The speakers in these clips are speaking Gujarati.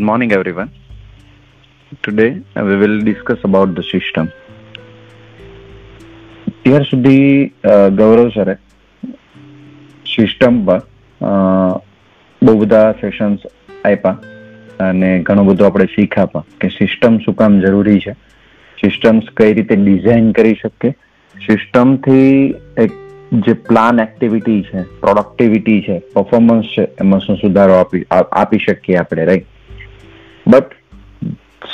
good morning, everyone. Today uh, we will discuss about the system. ત્યાર સુધી ગૌરવ સરે સિસ્ટમ પર બહુ બધા સેશન્સ આપ્યા અને ઘણું બધું આપણે શીખ્યા પણ કે સિસ્ટમ શું કામ જરૂરી છે સિસ્ટમ્સ કઈ રીતે ડિઝાઇન કરી શકીએ સિસ્ટમથી એક જે પ્લાન એક્ટિવિટી છે પ્રોડક્ટિવિટી છે પરફોર્મન્સ છે એમાં શું સુધારો આપી આપી શકીએ આપણે રાઈટ બટ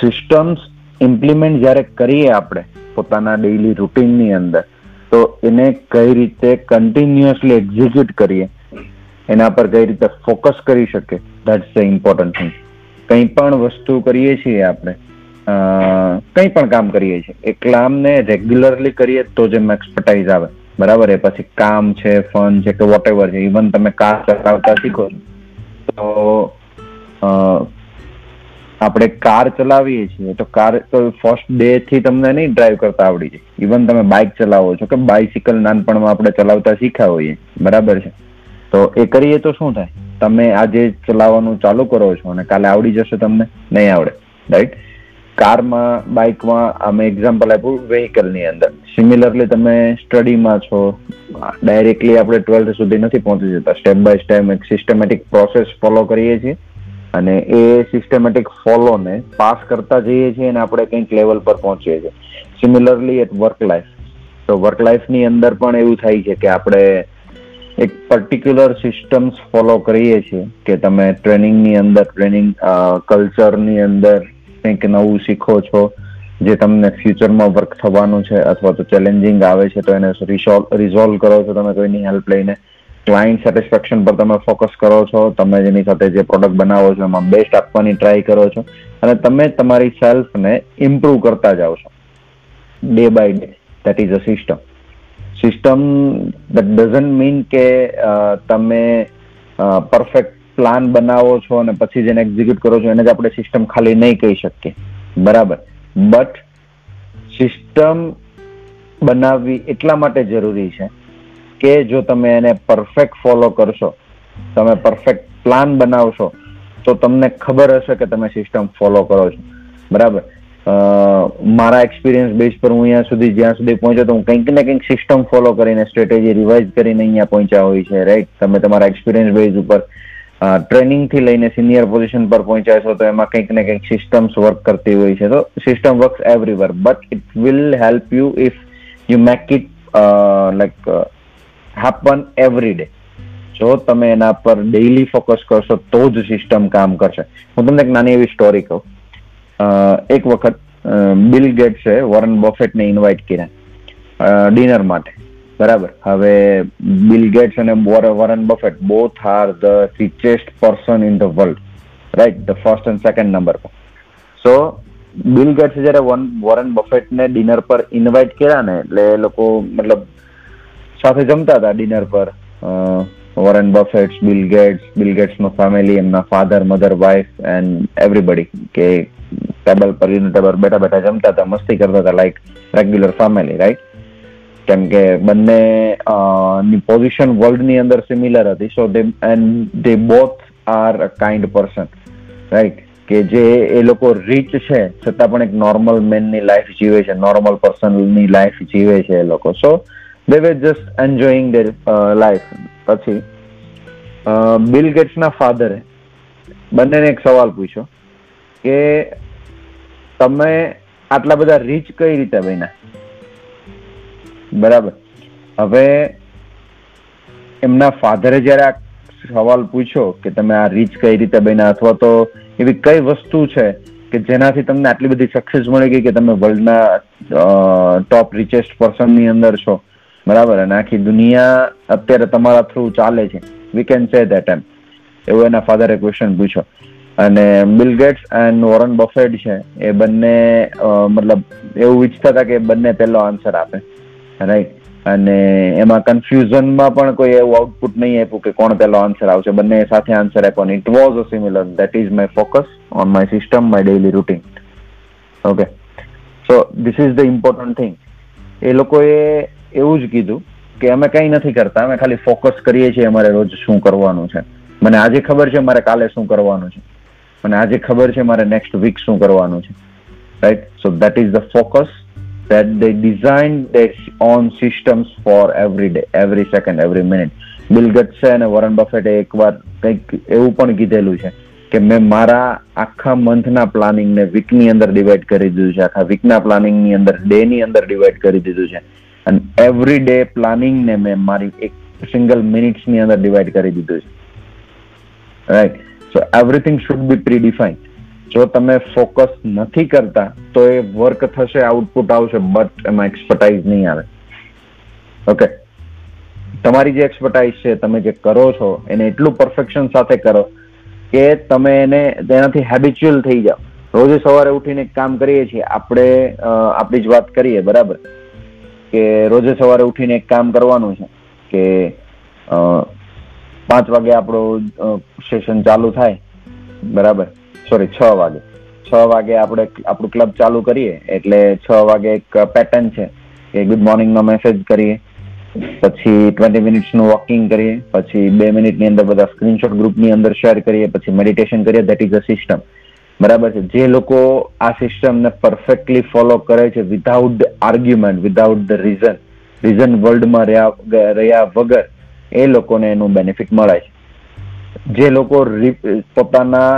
સિસ્ટમ્સ ઇમ્પ્લિમેન્ટ જ્યારે કરીએ આપણે પોતાના ડેઇલી રૂટીનની અંદર, તો એને કઈ રીતે કન્ટિન્યુઅસલી એક્ઝિક્યુટ કરીએ, એના પર કઈ રીતે ફોકસ કરી શકે ધેટ્સ ધ ઇમ્પોર્ટન્ટ થિંગ કંઈ પણ વસ્તુ કરીએ છીએ આપણે કંઈ પણ કામ કરીએ છીએ એ કામને રેગ્યુલરલી કરીએ તો જ એમાં એક્સપર્ટાઇઝ આવે. બરાબર એ પછી કામ છે ફન છે કે વોટ એવર છે ઇવન તમે કાર ચલાવતા શીખો તો આપણે કાર ચલાવીએ છીએ, તો કાર, તો ફર્સ્ટ ડે થી તમને નહીં ડ્રાઈવ કરતા આવડી જાય. ઇવન તમે બાઇક ચલાવો છો કે બાઇસિકલ નાનપણમાં આપણે ચલાવતા શીખ્યા હોઈએ. બરાબર છે? તો એ કરીએ તો શું થાય? તમે આજે ચલાવવાનું ચાલુ કરો છો અને કાલે આવડી જશે તમને? નહીં આવડે. રાઈટ કારમાં બાઇકમાં અમે એક્ઝામ્પલ આપ્યું વેહિકલની અંદર. સિમિલરલી તમે સ્ટડીમાં છો ડાયરેક્ટલી આપણે ટ્વેલ્થ સુધી નથી પહોંચી જતા. સ્ટેપ બાય સ્ટેપ એક સિસ્ટમેટિક પ્રોસેસ ફોલો કરીએ છીએ. અને એ સિસ્ટમેટિક ફોલોને પાસ કરતા જઈએ છીએ અને આપણે કંઈક લેવલ પર પહોંચીએ છીએ. સિમિલરલી એટ વર્ક લાઈફ તો વર્ક લાઈફની અંદર પણ એવું થાય છે કે આપણે એક પર્ટિક્યુલર સિસ્ટમ્સ ફોલો કરીએ છીએ કે તમે ટ્રેનિંગની અંદર ટ્રેનિંગ કલ્ચરની અંદર કંઈક નવું શીખો છો, જે તમને ફ્યુચરમાં વર્ક થવાનું છે અથવા તો ચેલેન્જિંગ આવે છે તો એને રિઝોલ્વ કરો છો તમે કોઈની હેલ્પ લઈને. ક્લાયન્ટ સેટિસ્ફેક્શન પર તમે ફોકસ કરો છો, તમે જેની સાથે જે પ્રોડક્ટ બનાવો છો, એમાં બેસ્ટ આપવાની ટ્રાય કરો છો, અને તમે તમારી સેલ્ફને ઇમ્પ્રુવ કરતા જાઓ છો. Day by day that is a system system that doesn't mean કે તમે પરફેક્ટ પ્લાન બનાવો છો અને પછી જેને એક્ઝિક્યુટ કરો છો, એને જ આપણે સિસ્ટમ ખાલી નહીં કહી શકીએ. બરાબર. બટ સિસ્ટમ બનાવવી એટલા માટે જરૂરી છે કે જો તમે એને પરફેક્ટ ફોલો કરશો, તમે પરફેક્ટ પ્લાન બનાવશો, તો તમને ખબર હશે કે તમે સિસ્ટમ ફોલો કરો છો. બરાબર? મારા એક્સપિરિયન્સ બેઝ પર હું અહીંયા સુધી જ્યાં સુધી પહોંચ્યો તો હું કંઈક ને કંઈક સિસ્ટમ ફોલો કરીને સ્ટ્રેટેજી રિવાઇઝ કરીને અહીંયા પહોંચ્યા હોય છે રાઈટ તમે તમારા એક્સપિરિયન્સ બેઝ ઉપર ટ્રેનિંગથી લઈને સિનિયર પોઝિશન પર પહોંચ્યા છો તો એમાં કંઈક ને કંઈક સિસ્ટમ્સ વર્ક કરતી હોય છે. તો system work everywhere but it will help you if you make it like happen every day જો તમે એના પર ડેઈલી ફોકસ કરશો, તો જ સિસ્ટમ કામ કરશે. હું તમને એક નાની એવી સ્ટોરી કહું. એક વખત બિલ ગેટ્સે વોરન બફેટને ઇન્વાઇટ કર્યા ડિનર માટે. બરાબર? હવે બિલ ગેટ્સ અને Warren Buffett both are the richest person in the world right the first and second number પર. સો બિલ ગેટ્સ જ્યારે વોરન બફેટને ડિનર પર ઇન્વાઇટ કર્યા ને, એટલે એ લોકો, મતલબ સાથે જમતા હતા ડિનર પર. Warren Buffett's Bill Gates Bill Gates નો ફેમિલી એમના father mother wife and everybody કે ટેબલ પર ટેબલ બેઠા બેઠા જમતા હતા, મસ્તી કરતા હતા લાઈક રેગ્યુલર ફેમિલી રાઈટ કેમ કે બંને ની પોઝિશન વર્લ્ડની અંદર સિમિલર હતી. So they and they both are kind person right કે જે એ લોકો રીચ છે, છતાં પણ એક નોર્મલ મેનની લાઈફ જીવે છે નોર્મલ પર્સનની લાઈફ જીવે છે એ લોકો. So they were just enjoying their life પછી બિલ ગેટ્સના ફાધરે બંનેને એક સવાલ પૂછ્યો કે તમે આટલા બધા રીચ કઈ રીતે બન્યા? બરાબર? હવે એમના ફાધરે જ્યારે આ સવાલ પૂછ્યો કે તમે આ રીચ કઈ રીતે બન્યા અથવા તો એવી કઈ વસ્તુ છે કે જેનાથી તમને આટલી બધી સક્સેસ મળી ગઈ કે તમે વર્લ્ડના ટોપ રિચેસ્ટ પર્સનની અંદર છો? બરાબર? અને આખી દુનિયા અત્યારે તમારા થ્રુ ચાલે છે. વી કેન સે દેટ એમ. એવું એના ફાધરે ક્વેશ્ચન પૂછ્યો. અને Bill Gates and Warren Buffett છે, એ બંને મતલબ એવું ઈચ્છતા હતા કે બંને પહેલો આન્સર આપે. રાઈટ અને એમાં કન્ફ્યુઝનમાં પણ કોઈ એવું આઉટપુટ નહીં આપ્યું કે કોણ પહેલો આન્સર આવશે. બંને સાથે આન્સર આપ્યો. It was a similar that is my focus on my system my daily routine okay so this is the important thing એ લોકોએ એવું જ કીધું કે અમે કંઈ નથી કરતા અમે ખાલી ફોકસ કરીએ છીએ અમારે રોજ શું કરવાનું છે. મને આજે ખબર છે મારે કાલે શું કરવાનું છે. મને આજે ખબર છે મારે નેક્સ્ટ વીક શું કરવાનું છે. Right so that is the focus that they design their own systems for every day, every second, every minute. Bill ગેટ્સે અને વોરન બફેટે એકવાર કંઈક એવું પણ કીધેલું છે કે મેં મારા આખા મંથના પ્લાનિંગને વીકની અંદર ડિવાઈડ કરી દીધું છે આખા વીકના પ્લાનિંગની અંદર ડે ની અંદર ડિવાઈડ કરી દીધું છે. અને એવરી ડે પ્લાનિંગને મેં મારી એક સિંગલ મિનિટ્સની અંદર ડિવાઈડ કરી દીધું છે. Right so everything should be pre જો તમે ફોકસ નથી કરતા, તો એ વર્ક થશે આઉટપુટ આવશે બટ એમાં એક્સપર્ટાઇઝ નહીં આવે. ઓકે તમારી જે એક્સપર્ટાઇઝ છે, તમે જે કરો છો, એને એટલું પરફેક્શન સાથે કરો કે તમે એને તેનાથી હેબિચ્યુઅલ થઈ જાઓ. રોજ સવારે ઉઠીને કામ કરીએ છીએ, આપણે આપણી જ વાત કરીએ, બરાબર? કે રોજે સવારે ઉઠીને એક કામ કરવાનું છે કે પાંચ વાગે આપણું સેશન ચાલુ થાય, બરાબર? સોરી છ વાગે. છ વાગે આપણે આપણું ક્લબ ચાલુ કરીએ, એટલે છ વાગે એક પેટર્ન છે કે ગુડ મોર્નિંગનો મેસેજ કરીએ, પછી ટ્વેન્ટી મિનિટ્સનું વોકિંગ કરીએ, પછી બે મિનિટની અંદર બધા સ્ક્રીનશોટ ગ્રુપની અંદર શેર કરીએ, પછી મેડિટેશન કરીએ ધેટ ઇઝ અ સિસ્ટમ બરાબર છે. જે લોકો આ સિસ્ટમને પરફેક્ટલી ફોલો કરે છે without argument without the reason reason વર્લ્ડમાં રહ્યા રહ્યા વગર એ લોકોને એનું બેનિફિટ મળે છે. જે લોકો પોતાના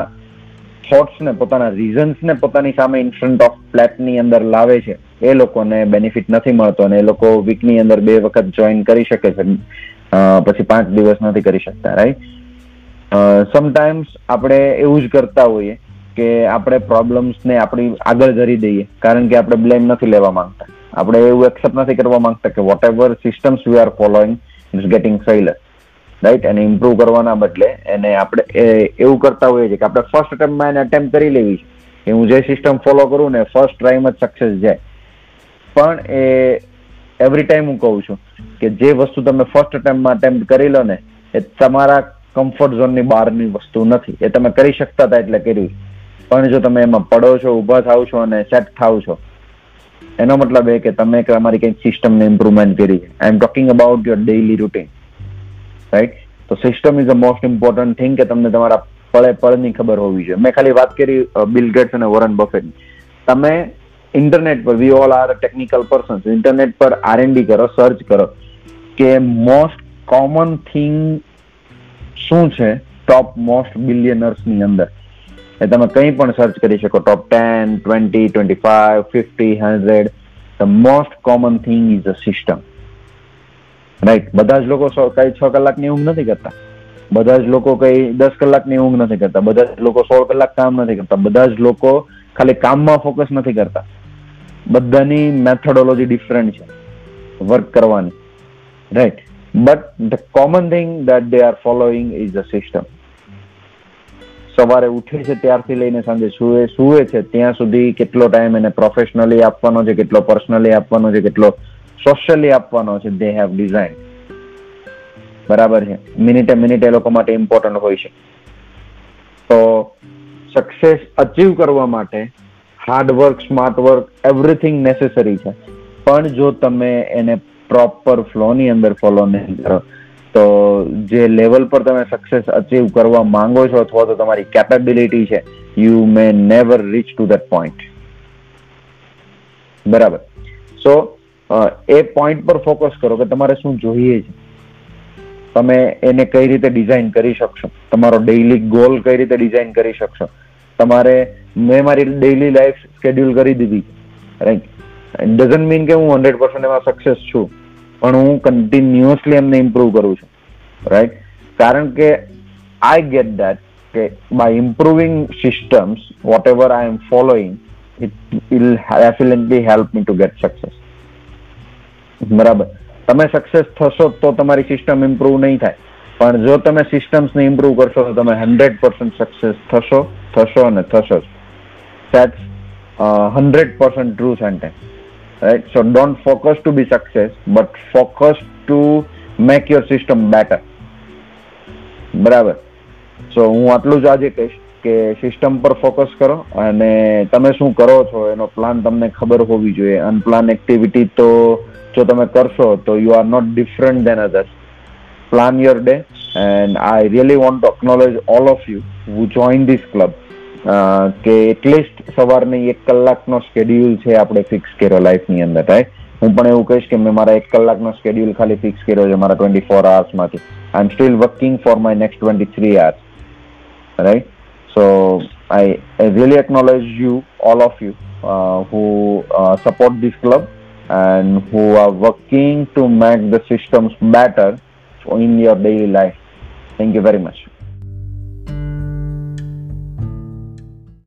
થોટ્સને પોતાના રીઝન્સને પોતાની સામે ઇન ફ્રન્ટ ઓફ ફ્લેટની અંદર લાવે છે, એ લોકોને બેનિફિટ નથી મળતો અને એ લોકો વીકની અંદર બે વખત જોઈન કરી શકે છે. પછી પાંચ દિવસ નથી કરી શકતા રાઈટ સમટાઈમ્સ આપણે એવું જ કરતા હોઈએ કે આપણે પ્રોબ્લેમ્સ ને આપણી આગળ ધરી દઈએ, કારણ કે આપણે બ્લેમ નથી લેવા માંગતા. આપણે એવું એક્સેપ્ટ નથી કરવા માંગતા કે whatever systems we are following is getting failure right એને ઇમ્પ્રુવ કરવાના બદલે એને આપણે એવું કરતા હોઈએ છીએ કે આપણે ફર્સ્ટ અટેમ્પમાં એને અટેમ્પ કરી લેવી છે કે હું જે સિસ્ટમ ફોલો કરું ને ફર્સ્ટ ટાઈમ જ સક્સેસ જાય. પણ એ એવરી ટાઈમ હું કહું છું કે જે વસ્તુ તમે ફર્સ્ટ અટેમ્પમાં અટેમ્પ્ટ કરી લો ને, એ તમારા કમ્ફર્ટ ઝોનની બહારની વસ્તુ નથી. એ તમે કરી શકતા હતા એટલે કર્યું. પણ જો તમે એમાં પડો છો, ઊભા થાવ છો અને સેટ થાવ છો, એનો મતલબ એ કે તમે અમારી કંઈક સિસ્ટમને ઇમ્પ્રુવમેન્ટ કરી છે. I am talking about your daily routine right તો system is a most important thing કે તમને તમારા પળે પળની ખબર હોવી જોઈએ. મેં ખાલી વાત કરી બિલ ગેટ્સ અને વોરન બફેટની તમે ઇન્ટરનેટ પર we all are technical persons internet પર આર એન્ડ કરો સર્ચ કરો, કે મોસ્ટ કોમન થિંગ શું છે? ટોપ મોસ્ટ બિલિયનર્સની અંદર. એ તમે કંઈ પણ સર્ચ કરી શકો. Top ten twenty twenty five fifty hundred the most common thing is a system right બધા જ લોકો કઈ છ કલાકની ઊંઘ નથી કરતા. બધા જ લોકો કઈ દસ કલાકની ઊંઘ નથી કરતા. બધા જ લોકો સોળ કલાક કામ નથી કરતા. બધા જ લોકો ખાલી કામમાં ફોકસ નથી કરતા. બધાની મેથોડોલોજી ડિફરન્ટ છે. વર્ક કરવાની. Right but the common thing that they are following is a system સવારે ઉઠે છે ત્યારથી લઈને સાંજે સુવે સુવે છે. ત્યાં સુધી કેટલો ટાઈમ એને પ્રોફેશનલી આપવાનો છે, કેટલો પર્સનલી આપવાનો છે, કેટલો સોશિયલી આપવાનો છે દે હેવ ડિઝાઇન બરાબર છે. મિનિટે મિનિટ એ લોકો માટે ઇમ્પોર્ટન્ટ હોય છે. તો સક્સેસ અચીવ કરવા માટે hard work smart work everything necessary છે. પણ જો તમે એને પ્રોપર ફ્લોની અંદર ફોલો નહીં કરો તો જે લેવલ પર તમે સક્સેસ અચીવ કરવા માંગો છો અથવા તો તમારી કેપેબિલિટી છે you may never reach to that point બરાબર. સો એ પોઈન્ટ પર ફોકસ કરો કે તમારે શું જોઈએ છે? તમે એને કઈ રીતે ડિઝાઇન કરી શકશો? તમારો ડેઇલી ગોલ કઈ રીતે ડિઝાઇન કરી શકશો? તમારે, મેં મારી ડેઇલી લાઈફ સ્કેડ્યુલ કરી દીધી. રાઈટ ડઝન્ટ મીન કે હું હંડ્રેડ પર્સન્ટ એમાં સક્સેસ છું. પણ હું કન્ટિન્યુઅસલી એમને ઇમ્પ્રુવ કરું છું. રાઈટ કારણ કે આઈ ગેટ દેટ કે by improving systems whatever I am following it will definitely help me to get success બરાબર. તમે સક્સેસ થશો તો તમારી સિસ્ટમ ઇમ્પ્રુવ નહીં થાય. પણ જો તમે સિસ્ટમ્સને ઇમ્પ્રુવ કરશો તો તમે હંડ્રેડ પર્સન્ટ સક્સેસ થશો થશો અને થશો that's hundred percent true sentence right so don't focus to be success, but focus to make your system better બરાબર? સો હું આટલું જ આજે કહીશ કે સિસ્ટમ પર ફોકસ કરો અને તમે શું કરો છો એનો પ્લાન તમને ખબર હોવી જોઈએ. અનપ્લાન એક્ટિવિટી તો જો તમે કરશો તો you are not different than others plan your day and I really want to acknowledge all of you who join this club. કે એટલીસ્ટ સવારની એક કલાકનો સ્કેડ્યુલ છે આપણે ફિક્સ કર્યો લાઈફની અંદર રાઈટ હું પણ એવું કહીશ કે મેં મારા એક કલાકનો સ્કેડ્યુલ ખાલી ફિક્સ કર્યો છે મારા twenty four અવર્સમાંથી I am still working for my next twenty three hours right so I really acknowledge you all of you who support this club and who are working to make the systems better in your daily life. Thank you very much.